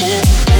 Yeah.